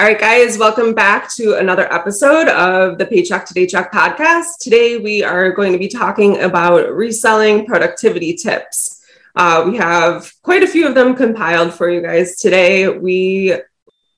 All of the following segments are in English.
All right, guys, welcome back to another episode of the Paycheck to Daycheck podcast. Today, we are going to be talking about reselling productivity tips. Uh, we have quite a few of them compiled for you guys today. We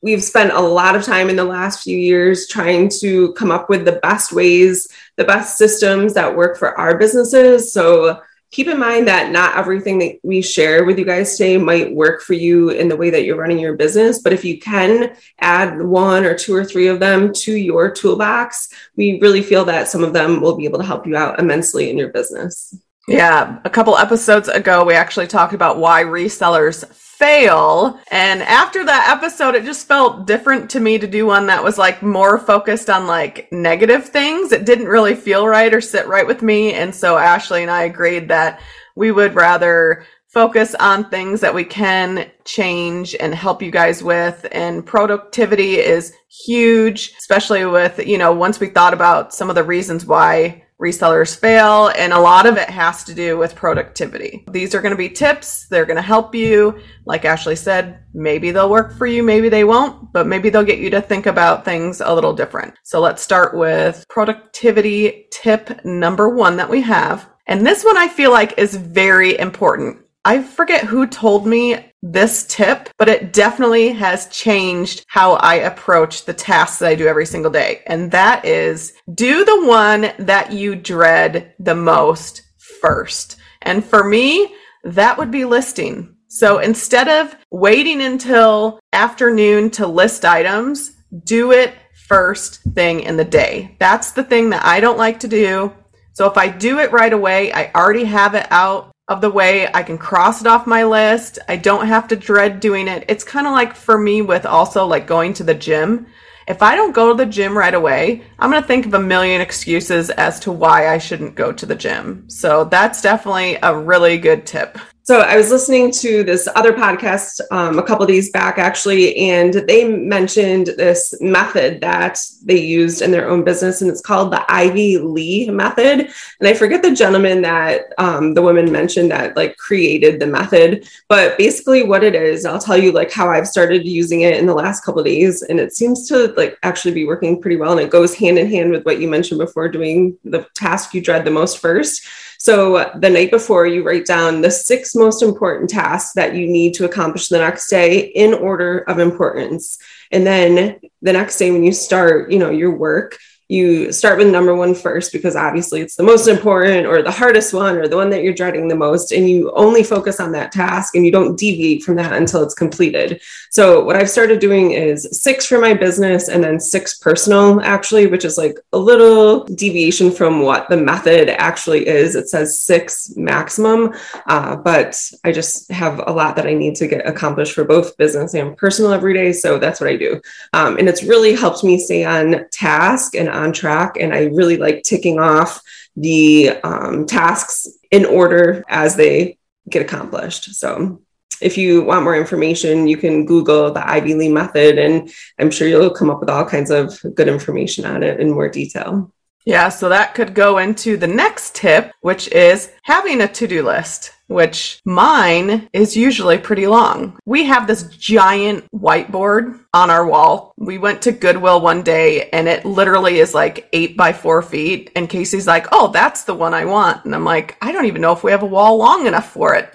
we've spent a lot of time in the last few years trying to come up with the best ways, the best systems that work for our businesses. So keep in mind that not everything that we share with you guys today might work for you in the way that you're running your business. But if you can add one or two or three of them to your toolbox, we really feel that some of them will be able to help you out immensely in your business. Yeah, a couple episodes ago, we actually talked about why resellers fail. And after that episode, it just felt different to me to do one that was like more focused on like negative things. It didn't really feel right or sit right with me. And so Ashley and I agreed that we would rather focus on things that we can change and help you guys with. And productivity is huge, especially with, you know, once we thought about some of the reasons why resellers fail, and a lot of it has to do with productivity. These are going to be tips, they're going to help you. Like Ashley said, maybe they'll work for you, maybe they won't, but maybe they'll get you to think about things a little different. So let's start with productivity tip number one that we have. And this one I feel like is very important. I forget who told me this tip, but it definitely has changed how I approach the tasks that I do every single day. And that is do the one that you dread the most first. And for me, that would be listing. So instead of waiting until afternoon to list items, do it first thing in the day. That's the thing that I don't like to do. So if I do it right away, I already have it out of the way. I can cross it off my list. I don't have to dread doing it. It's kind of like for me with also like going to the gym. If I don't go to the gym right away, I'm going to think of a million excuses as to why I shouldn't go to the gym. So that's definitely a really good tip. So I was listening to this other podcast um, a couple days back, actually, and they mentioned this method that they used in their own business, and it's called the Ivy Lee method. And I forget the gentleman that um, the woman mentioned that like created the method, but basically what it is, I'll tell you like how I've started using it in the last couple days, and it seems to like actually be working pretty well, and it goes hand in hand with what you mentioned before, doing the task you dread the most first. So the night before, you write down the six most important tasks that you need to accomplish the next day in order of importance. And then the next day, when you start, you know, your work, you start with number one first because obviously it's the most important or the hardest one or the one that you're dreading the most and you only focus on that task and you don't deviate from that until it's completed. So what i've started doing is six for my business and then six personal actually which is like a little deviation from what the method actually is. It says six maximum uh, but i just have a lot that i need to get accomplished for both business and personal every day so that's what i do. Um, and it's really helped me stay on task and track. And I really like ticking off the um, tasks in order as they get accomplished. So if you want more information, you can Google the Ivy Lee method, and I'm sure you'll come up with all kinds of good information on it in more detail. Yeah, so that could go into the next tip, which is having a to do list which mine is usually pretty long. We have this giant whiteboard on our wall. We went to Goodwill one day and it literally is like eight by four feet. And Casey's like, oh, that's the one I want. And I'm like, I don't even know if we have a wall long enough for it.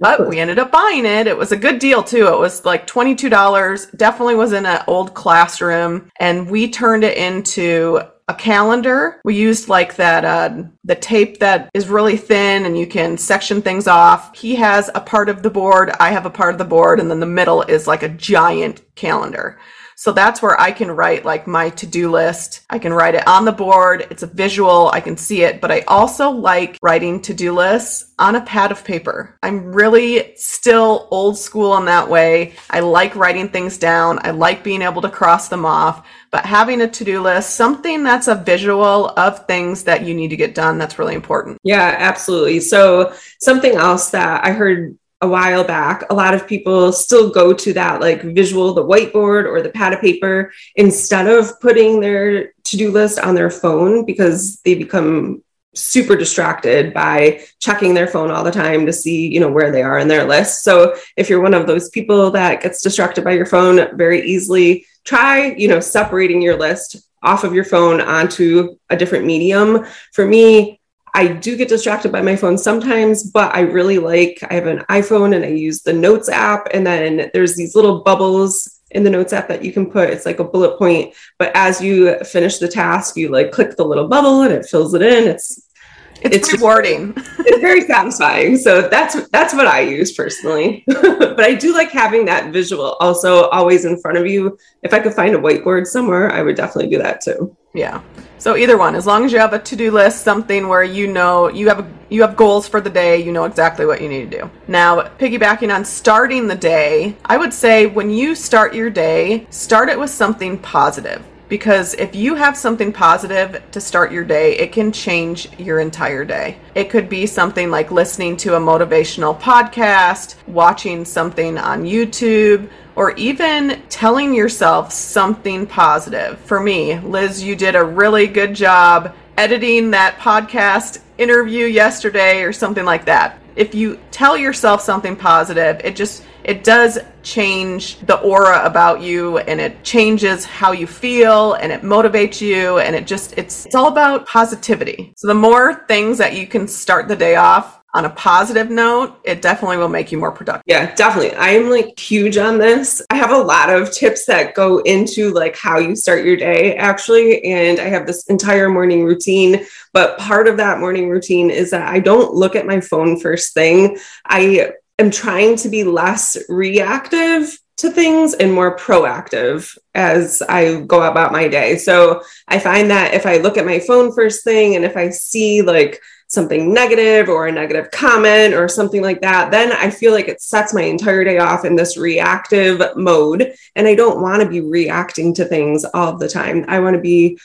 But we ended up buying it. It was a good deal too. It was like $22. Definitely was in an old classroom. And we turned it into a calendar. We used like that, uh, the tape that is really thin and you can section things off. He has a part of the board. I have a part of the board. And then the middle is like a giant calendar. So that's where I can write like my to do list. I can write it on the board. It's a visual. I can see it, but I also like writing to do lists on a pad of paper. I'm really still old school in that way. I like writing things down. I like being able to cross them off, but having a to do list, something that's a visual of things that you need to get done, that's really important. Yeah, absolutely. So, something else that I heard a while back, a lot of people still go to that like visual, the whiteboard or the pad of paper instead of putting their to do list on their phone because they become super distracted by checking their phone all the time to see you know where they are in their list. So if you're one of those people that gets distracted by your phone very easily try you know separating your list off of your phone onto a different medium. For me I do get distracted by my phone sometimes, but I really like I have an iPhone and I use the Notes app and then there's these little bubbles in the Notes app that you can put. It's like a bullet point, but as you finish the task, you like click the little bubble and it fills it in. It's it's, it's rewarding. it's very satisfying. So that's that's what I use personally. but I do like having that visual also always in front of you. If I could find a whiteboard somewhere, I would definitely do that too. Yeah. So either one, as long as you have a to-do list, something where you know you have a, you have goals for the day, you know exactly what you need to do. Now, piggybacking on starting the day, I would say when you start your day, start it with something positive because if you have something positive to start your day, it can change your entire day. It could be something like listening to a motivational podcast, watching something on YouTube, or even telling yourself something positive. For me, Liz, you did a really good job editing that podcast interview yesterday or something like that. If you tell yourself something positive, it just it does change the aura about you and it changes how you feel and it motivates you and it just it's it's all about positivity. So the more things that you can start the day off on a positive note, it definitely will make you more productive. Yeah, definitely. I'm like huge on this. I have a lot of tips that go into like how you start your day actually. And I have this entire morning routine. But part of that morning routine is that I don't look at my phone first thing. I am trying to be less reactive to things and more proactive as I go about my day. So I find that if I look at my phone first thing and if I see like something negative or a negative comment or something like that, then I feel like it sets my entire day off in this reactive mode. And I don't want to be reacting to things all the time. I want to be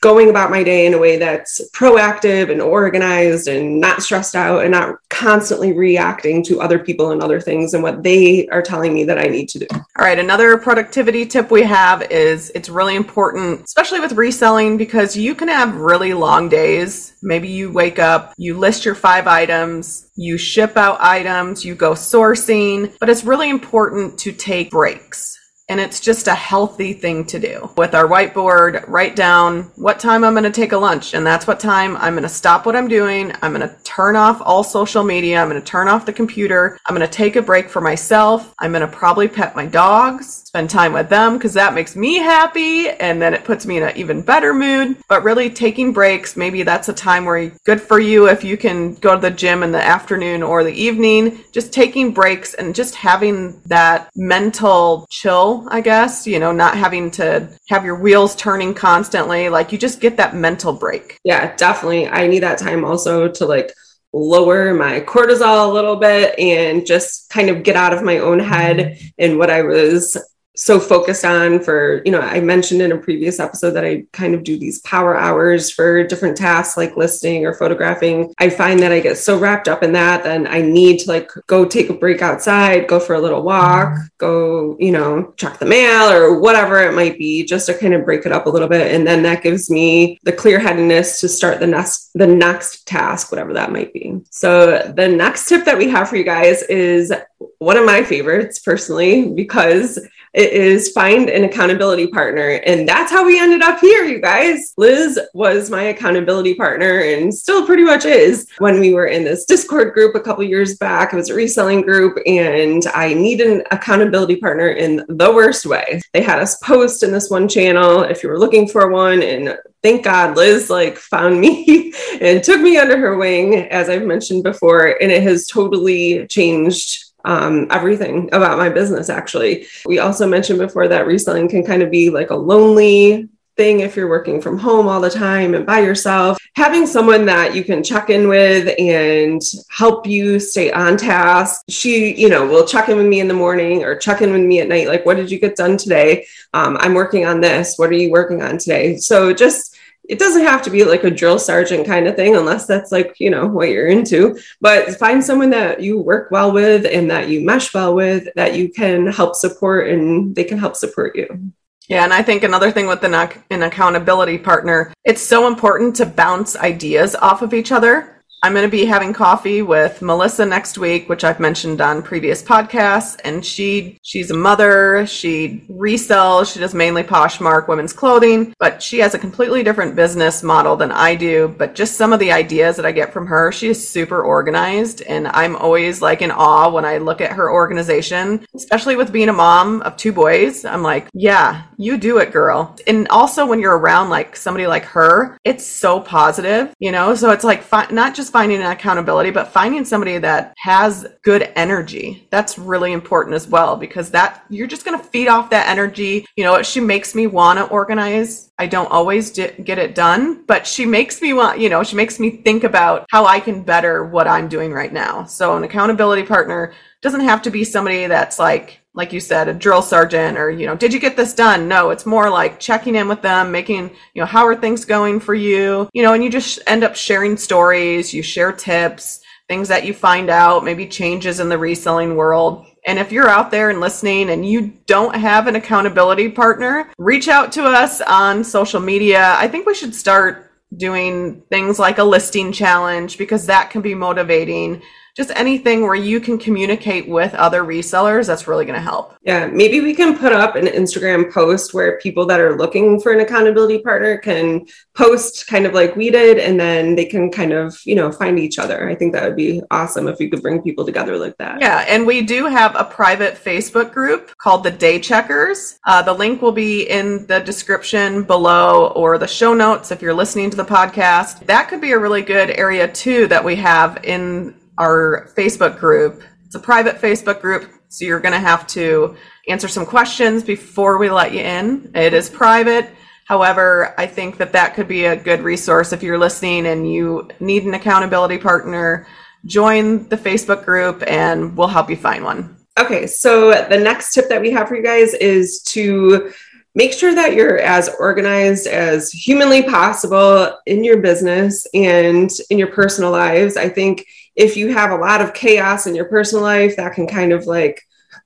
going about my day in a way that's proactive and organized and not stressed out and not constantly reacting to other people and other things and what they are telling me that I need to do. All right, another productivity tip we have is it's really important, especially with reselling, because you can have really long days. Maybe you wake up, you list your five items, you ship out items, you go sourcing, but it's really important to take breaks and it's just a healthy thing to do. With our whiteboard, write down what time I'm going to take a lunch, and that's what time I'm going to stop what I'm doing. I'm going to turn off all social media. I'm going to turn off the computer. I'm going to take a break for myself. I'm going to probably pet my dogs spend time with them because that makes me happy and then it puts me in an even better mood. But really taking breaks, maybe that's a time where good for you if you can go to the gym in the afternoon or the evening, just taking breaks and just having that mental chill, I guess, you know, not having to have your wheels turning constantly. Like you just get that mental break. Yeah, definitely. I need that time also to like lower my cortisol a little bit and just kind of get out of my own head mm-hmm. and what I was so focused on for you know i mentioned in a previous episode that i kind of do these power hours for different tasks like listing or photographing. I find that i get so wrapped up in that then i need to like go take a break outside go for a little walk mm-hmm. go you know check the mail or whatever it might be just to kind of break it up a little bit. And then that gives me the clear headedness to start the next the next task whatever that might be. So the next tip that we have for you guys is one of my favorites personally because it is find an accountability partner. And that's how we ended up here, you guys. Liz was my accountability partner and still pretty much is when we were in this Discord group a couple years back. It was a reselling group, and I needed an accountability partner in the worst way. They had us post in this one channel if you were looking for one. And thank God Liz like found me and took me under her wing, as I've mentioned before. And it has totally changed um, everything about my business, actually. We also mentioned before that reselling can kind of be like a lonely thing if you're working from home all the time and by yourself. Having someone that you can check in with and help you stay on task. She, you know, will check in with me in the morning or check in with me at night. Like, what did you get done today? Um, I'm working on this. What are you working on today? So just it doesn't have to be like a drill sergeant kind of thing unless that's like you know what you're into but find someone that you work well with and that you mesh well with that you can help support and they can help support you yeah, and I think another thing with an, an accountability partner, it's so important to bounce ideas off of each other. I'm going to be having coffee with Melissa next week, which I've mentioned on previous podcasts. And she she's a mother. She resells. She does mainly Poshmark women's clothing, but she has a completely different business model than I do. But just some of the ideas that I get from her, she is super organized, and I'm always like in awe when I look at her organization, especially with being a mom of two boys. I'm like, yeah, you do it, girl. And also when you're around like somebody like her, it's so positive, you know. So it's like fi- not just finding an accountability, but finding somebody that has good energy. That's really important as well because that you're just going to feed off that energy. You know, she makes me want to organize. I don't always get it done, but she makes me want, you know, she makes me think about how I can better what I'm doing right now. So an accountability partner doesn't have to be somebody that's like like you said, a drill sergeant or, you know, did you get this done? No, it's more like checking in with them, making, you know, how are things going for you? You know, and you just end up sharing stories, you share tips, things that you find out, maybe changes in the reselling world. And if you're out there and listening and you don't have an accountability partner, reach out to us on social media. I think we should start doing things like a listing challenge because that can be motivating just anything where you can communicate with other resellers that's really going to help. Yeah, maybe we can put up an Instagram post where people that are looking for an accountability partner can post kind of like we did and then they can kind of, you know, find each other. I think that would be awesome if we could bring people together like that. Yeah, and we do have a private Facebook group called the Day Checkers. Uh, the link will be in the description below or the show notes if you're listening to the podcast. That could be a really good area too that we have in our Facebook group. It's a private Facebook group, so you're going to have to answer some questions before we let you in. It is private. However, I think that that could be a good resource if you're listening and you need an accountability partner. Join the Facebook group and we'll help you find one. Okay, so the next tip that we have for you guys is to make sure that you're as organized as humanly possible in your business and in your personal lives. I think if you have a lot of chaos in your personal life, that can kind of like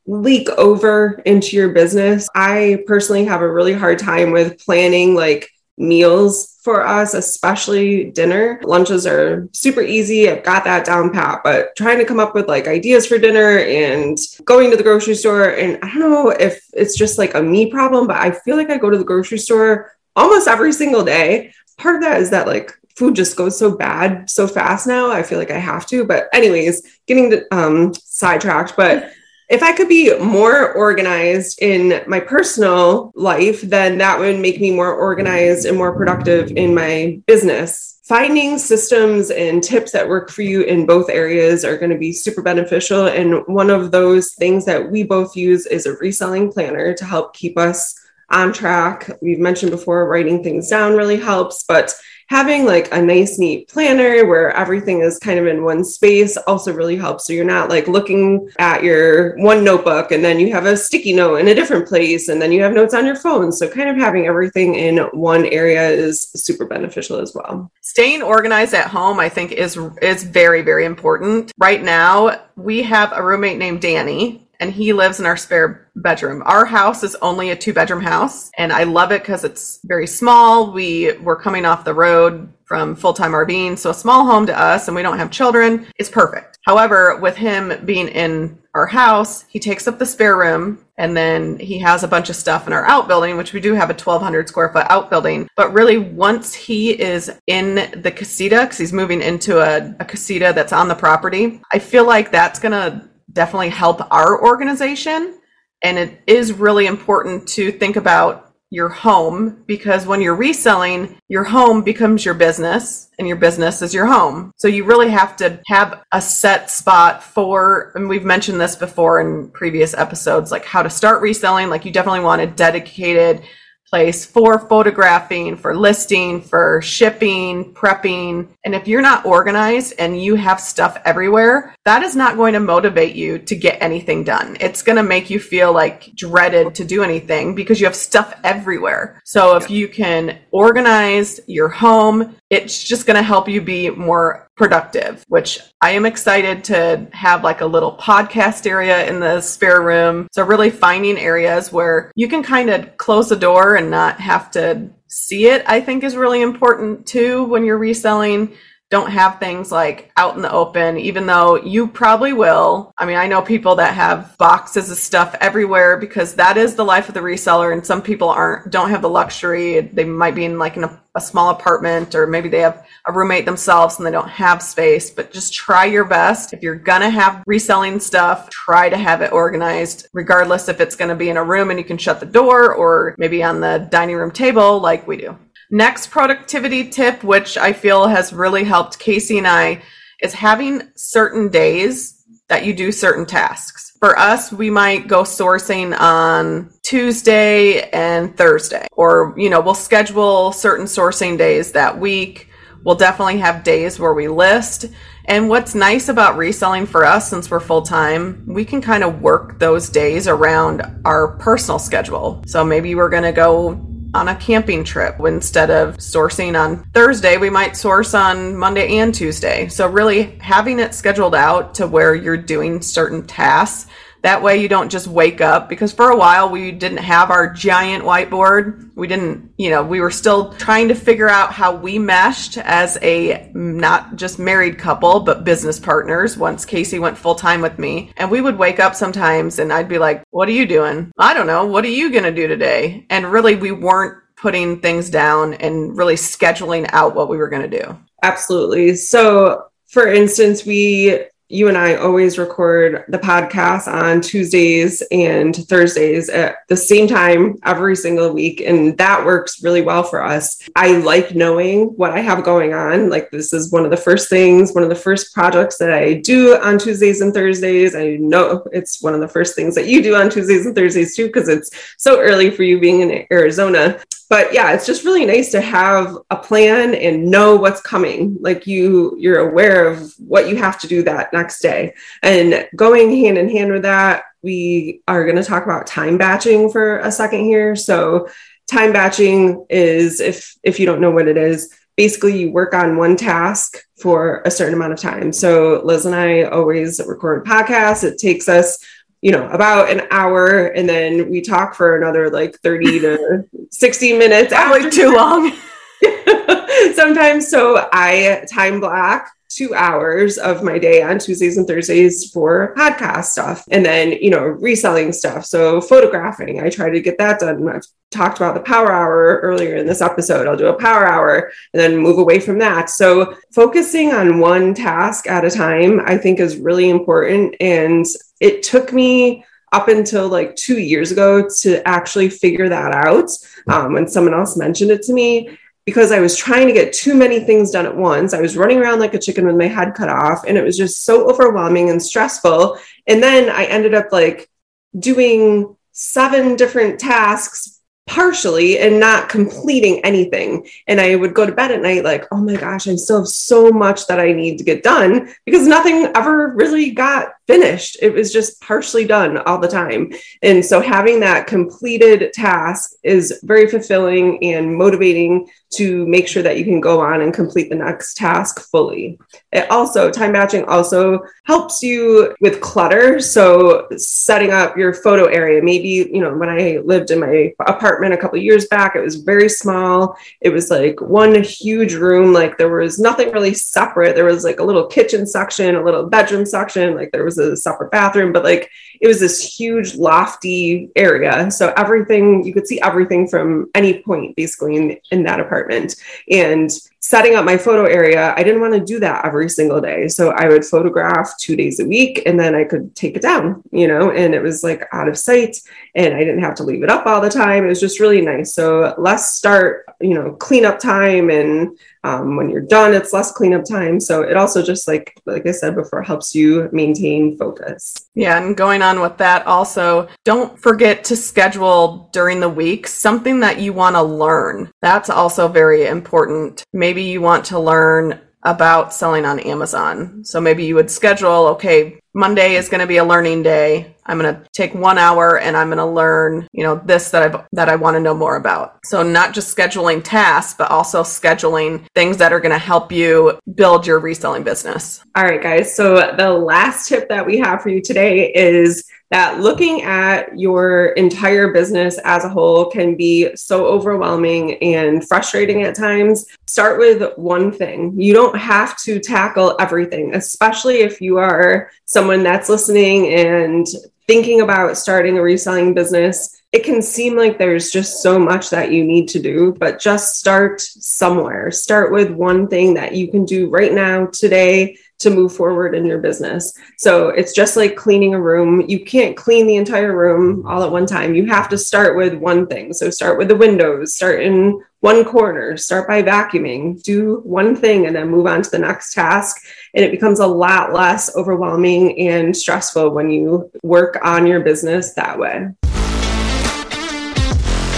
leak over into your business. I personally have a really hard time with planning like meals for us, especially dinner. Lunches are super easy. I've got that down pat, but trying to come up with like ideas for dinner and going to the grocery store. And I don't know if it's just like a me problem, but I feel like I go to the grocery store almost every single day. Part of that is that like food just goes so bad so fast now. I feel like I have to. But anyways, getting the, um, sidetracked. But if I could be more organized in my personal life, then that would make me more organized and more productive in my business. Finding systems and tips that work for you in both areas are going to be super beneficial. And one of those things that we both use is a reselling planner to help keep us on track. We've mentioned before, writing things down really helps, but having like a nice, neat planner where everything is kind of in one space also really helps. So you're not like looking at your one notebook and then you have a sticky note in a different place and then you have notes on your phone. So kind of having everything in one area is super beneficial as well. Staying organized at home, I think, is is very, very important. Right now, we have a roommate named Danny and he lives in our spare bedroom. Our house is only a two bedroom house and I love it because it's very small. We were coming off the road from full time RVing, so a small home to us and we don't have children is perfect. However, with him being in our house, he takes up the spare room and then he has a bunch of stuff in our outbuilding, which we do have a 1200 square foot outbuilding. But really, once he is in the casita, because he's moving into a, a casita that's on the property, I feel like that's going to definitely help our organization. And it is really important to think about your home because when you're reselling, your home becomes your business and your business is your home. So you really have to have a set spot for, and we've mentioned this before in previous episodes, like how to start reselling. Like you definitely want a dedicated place for photographing, for listing, for shipping, prepping. And if you're not organized and you have stuff everywhere, that is not going to motivate you to get anything done. It's going to make you feel like dreaded to do anything because you have stuff everywhere. So if you can organize your home, it's just going to help you be more productive, which I am excited to have like a little podcast area in the spare room. So, really finding areas where you can kind of close the door and not have to see it, I think is really important too when you're reselling don't have things like out in the open, even though you probably will. I mean, I know people that have boxes of stuff everywhere because that is the life of the reseller, and some people aren't don't have the luxury. They might be in like in a, small apartment, or maybe they have a roommate themselves and they don't have space. But just try your best. If you're gonna have reselling stuff, try to have it organized, regardless if it's gonna be in a room and you can shut the door, or maybe on the dining room table, like we do. Next productivity tip, which I feel has really helped Casey and I, is having certain days that you do certain tasks. For us, we might go sourcing on Tuesday and Thursday, or, you know, we'll schedule certain sourcing days that week. We'll definitely have days where we list. And what's nice about reselling for us, since we're full time, we can kind of work those days around our personal schedule. So maybe we're going to go on a camping trip. Instead of sourcing on Thursday, we might source on Monday and Tuesday. So, really having it scheduled out to where you're doing certain tasks that way you don't just wake up because for a while we didn't have our giant whiteboard. We didn't, you know, we were still trying to figure out how we meshed as a not just married couple, but business partners once Casey went full time with me. And we would wake up sometimes and I'd be like, What are you doing? I don't know. What are you going to do today? And really, we weren't putting things down and really scheduling out what we were going to do. Absolutely. So, for instance, we you and I always record the podcast on Tuesdays and Thursdays at the same time every single week. And that works really well for us. I like knowing what I have going on. Like, this is one of the first things, one of the first projects that I do on Tuesdays and Thursdays. I know it's one of the first things that you do on Tuesdays and Thursdays too, because it's so early for you being in Arizona but yeah it's just really nice to have a plan and know what's coming. Like you you're aware of what you have to do that next day. And going hand in hand with that we are going to talk about time batching for a second here. So time batching is if if you don't know what it is basically you work on one task for a certain amount of time. So liz and i always record podcasts. It takes us you know, about an hour and then we talk for another like 30 to 60 minutes. Probably too long. Sometimes. So I time block two hours of my day on Tuesdays and Thursdays for podcast stuff and then, you know, reselling stuff. So photographing, I try to get that done. I've talked about the power hour earlier in this episode. I'll do a power hour and then move away from that. So focusing on one task at a time, I think is really important. And it took me up until like two years ago to actually figure that out um, when someone else mentioned it to me because I was trying to get too many things done at once. I was running around like a chicken with my head cut off, and it was just so overwhelming and stressful. And then I ended up like doing seven different tasks partially and not completing anything. And I would go to bed at night like, oh my gosh, I still have so much that I need to get done because nothing ever really got finished. It was just partially done all the time. And so having that completed task is very fulfilling and motivating to make sure that you can go on and complete the next task fully. It also, time batching also helps you with clutter. So setting up your photo area, maybe, you know, when I lived in my apartment a couple years back, it was very small. It was like one huge room. Like there was nothing really separate. There was like a little kitchen section, a little bedroom section, like there was a separate bathroom, but like it was this huge lofty area. So everything, you could see everything from any point basically in, in that apartment. And setting up my photo area, I didn't want to do that every single day. So I would photograph two days a week and then I could take it down, you know, and it was like out of sight and I didn't have to leave it up all the time. It was just really nice. So let's start, you know, cleanup time and um, when you're done, it's less cleanup time. So it also just like like I said before, helps you maintain focus. Yeah, and going on with that, also don't forget to schedule during the week something that you want to learn. That's also very important. Maybe you want to learn about selling on Amazon. So maybe you would schedule, okay, Monday is going to be a learning day. I'm going to take 1 hour and I'm going to learn, you know, this that I that I want to know more about. So not just scheduling tasks, but also scheduling things that are going to help you build your reselling business. All right, guys. So the last tip that we have for you today is that looking at your entire business as a whole can be so overwhelming and frustrating at times. Start with one thing. You don't have to tackle everything, especially if you are someone that's listening and thinking about starting a reselling business it can seem like there's just so much that you need to do, but just start somewhere. Start with one thing that you can do right now, today, to move forward in your business. So it's just like cleaning a room. You can't clean the entire room all at one time. You have to start with one thing. So start with the windows, start in one corner, start by vacuuming, do one thing, and then move on to the next task. And it becomes a lot less overwhelming and stressful when you work on your business that way.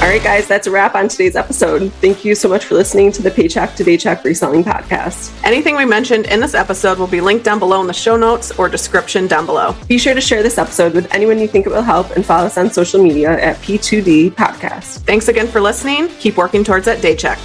All right, guys, that's a wrap on today's episode. Thank you so much for listening to the Paycheck to Daycheck Reselling Podcast. Anything we mentioned in this episode will be linked down below in the show notes or description down below. Be sure to share this episode with anyone you think it will help and follow us on social media at P2D Podcast. Thanks again for listening. Keep working towards that day check.